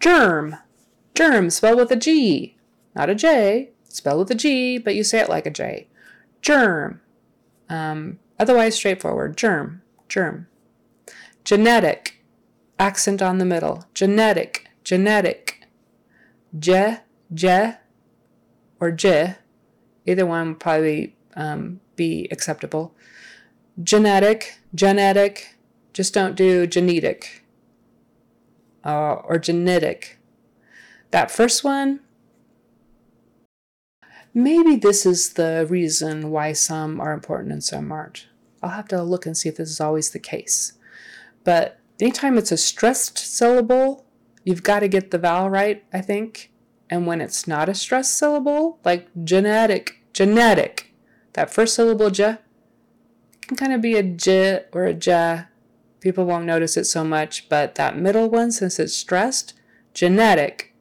Germ. Germ spelled with a G, not a J. Spelled with a G, but you say it like a J. Germ. Um, otherwise straightforward. Germ. Germ. Genetic. Accent on the middle. Genetic. Genetic. Je. Je. Or je. Either one would probably um, be acceptable. Genetic. Genetic. Just don't do genetic uh, or genetic. That first one, maybe this is the reason why some are important and some aren't. I'll have to look and see if this is always the case. But anytime it's a stressed syllable, you've got to get the vowel right, I think. And when it's not a stressed syllable, like genetic, genetic, that first syllable j can kind of be a j or a ja. People won't notice it so much, but that middle one, since it's stressed, genetic,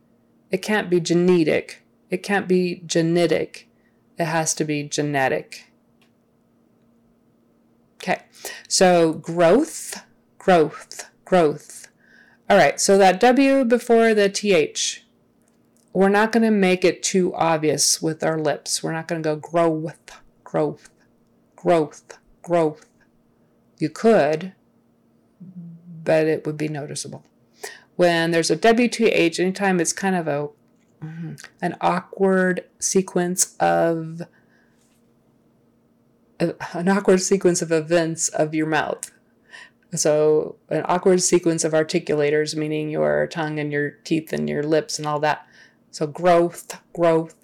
it can't be genetic. It can't be genetic. It has to be genetic. Okay, so growth, growth, growth. All right, so that W before the TH, we're not going to make it too obvious with our lips. We're not going to go growth, growth, growth, growth. You could, but it would be noticeable. When there's a WTH, anytime it's kind of a mm-hmm, an awkward sequence of an awkward sequence of events of your mouth. So, an awkward sequence of articulators, meaning your tongue and your teeth and your lips and all that. So, growth, growth.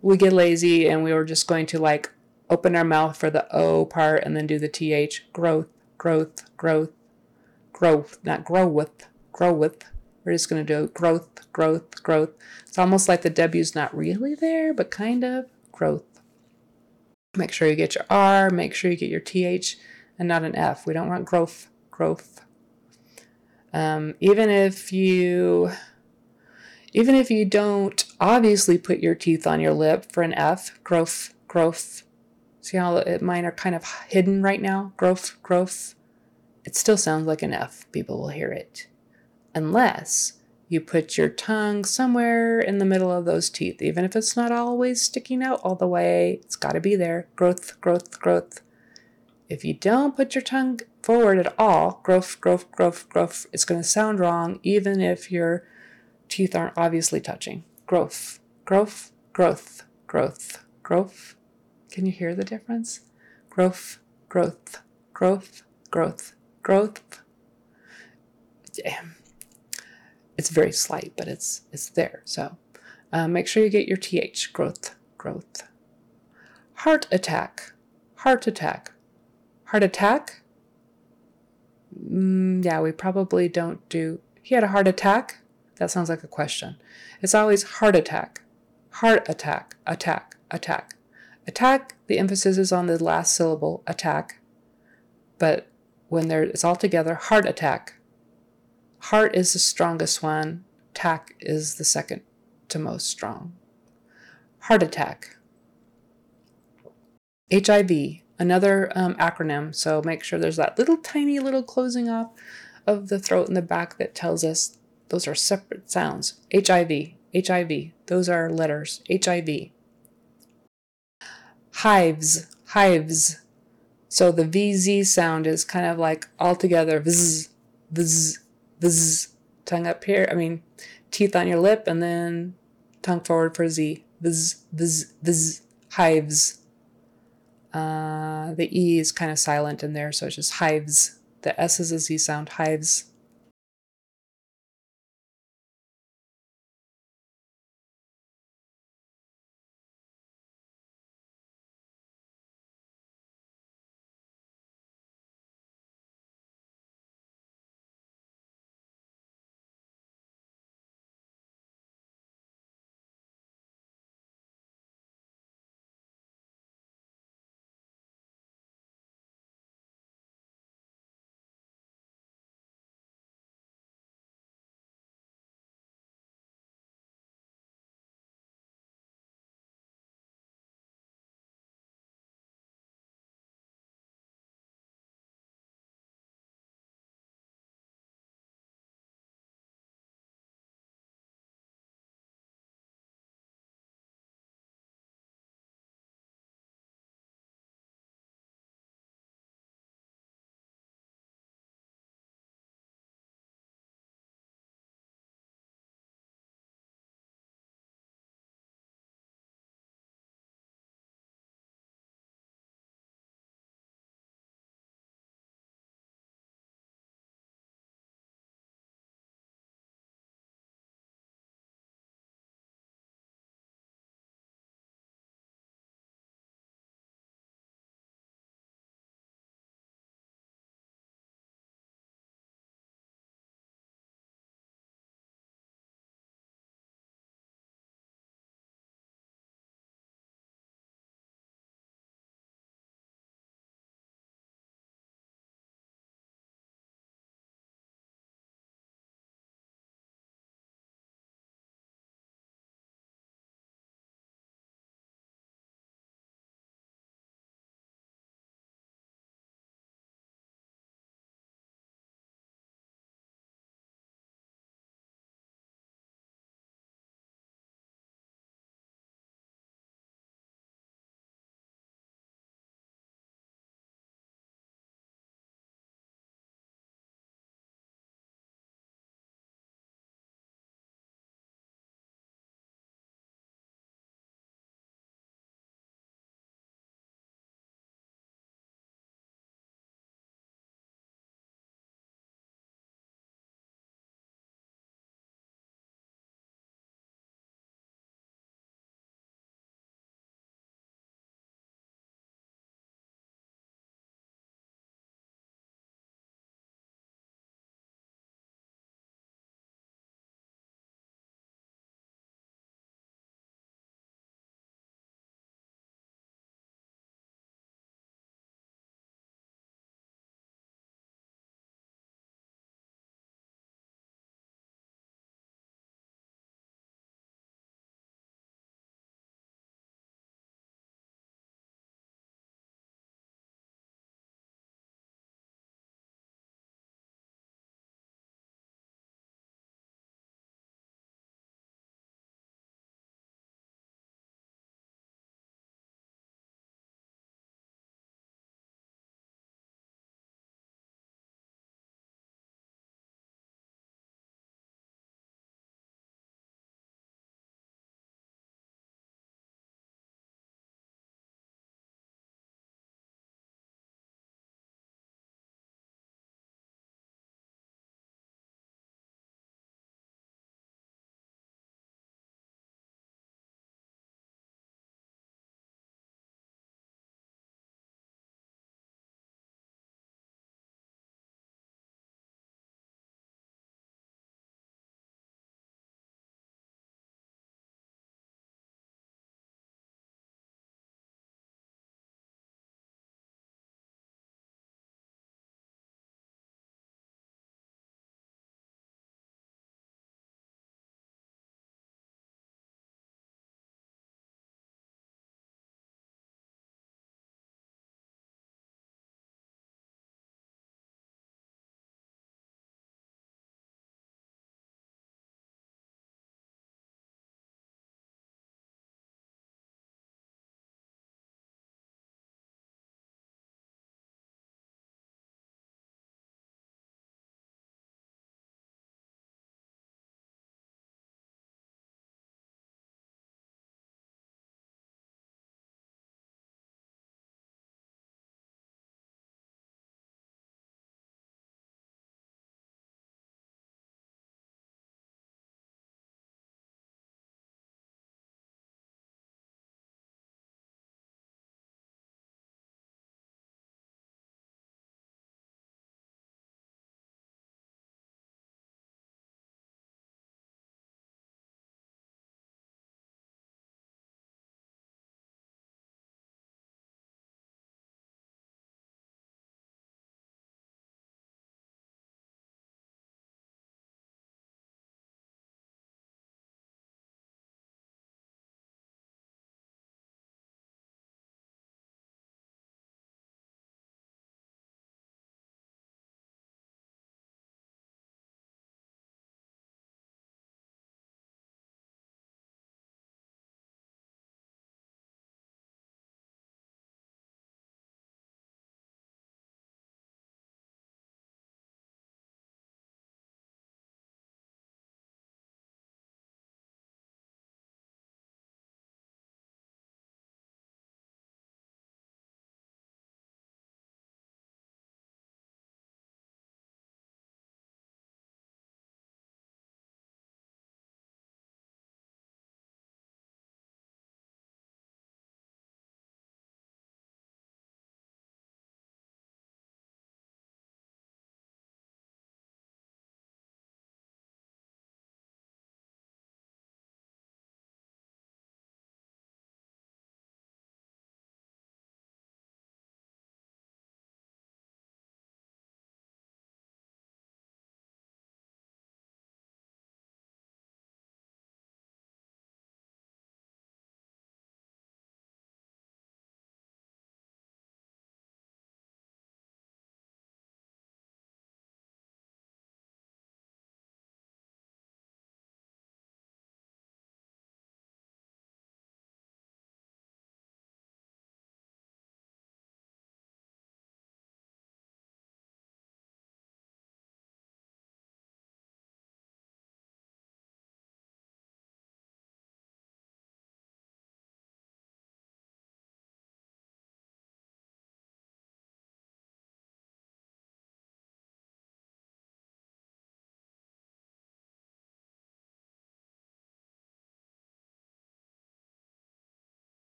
We get lazy and we were just going to like open our mouth for the O part and then do the TH. Growth, growth, growth, growth, not grow with, grow with. We're just going to do growth, growth, growth. It's almost like the W's not really there, but kind of growth. Make sure you get your R, make sure you get your TH and not an F. We don't want growth, growth. Um, even if you even if you don't obviously put your teeth on your lip for an F, growth, growth. See how mine are kind of hidden right now? Growth, growth. It still sounds like an F. People will hear it. Unless you put your tongue somewhere in the middle of those teeth, even if it's not always sticking out all the way, it's got to be there. Growth, growth, growth. If you don't put your tongue forward at all, growth, growth, growth, growth, it's going to sound wrong even if your teeth aren't obviously touching. Growth, growth, growth, growth, growth. Can you hear the difference? Growth, growth, growth, growth, growth. Damn it's very slight, but it's it's there. So uh, make sure you get your th growth growth. Heart attack, heart attack, heart attack. Mm, yeah, we probably don't do. He had a heart attack. That sounds like a question. It's always heart attack, heart attack, attack, attack, attack. The emphasis is on the last syllable, attack. But when there, it's all together, heart attack, Heart is the strongest one, tack is the second to most strong. Heart attack. HIV, another um, acronym, so make sure there's that little tiny little closing off of the throat in the back that tells us those are separate sounds. HIV, HIV, those are letters. HIV. Hives, hives. So the VZ sound is kind of like all together, vzz, vzz, the tongue up here. I mean, teeth on your lip, and then tongue forward for z. Viz, viz, viz, hives. Uh, the e is kind of silent in there, so it's just hives. The s is a z sound. Hives.